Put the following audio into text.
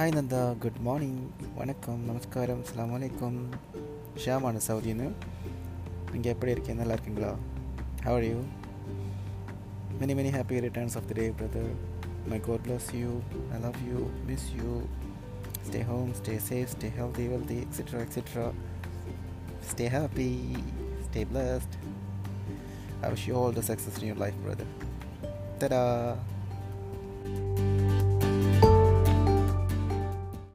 Hi Nanda good morning வணக்கம். நமஸ்காரம். அஸ்லாம் வலைக்கம் ஷியாமான சவுதின்னு நீங்கள் எப்படி இருக்கீங்க? நல்லா how are you? Many many happy returns of the day brother. May god bless you. I love you. Miss you. Stay home. Stay safe. Stay healthy wealthy etc etc stay happy. Stay blessed. I wish you all the success in your life brother. Ta-da!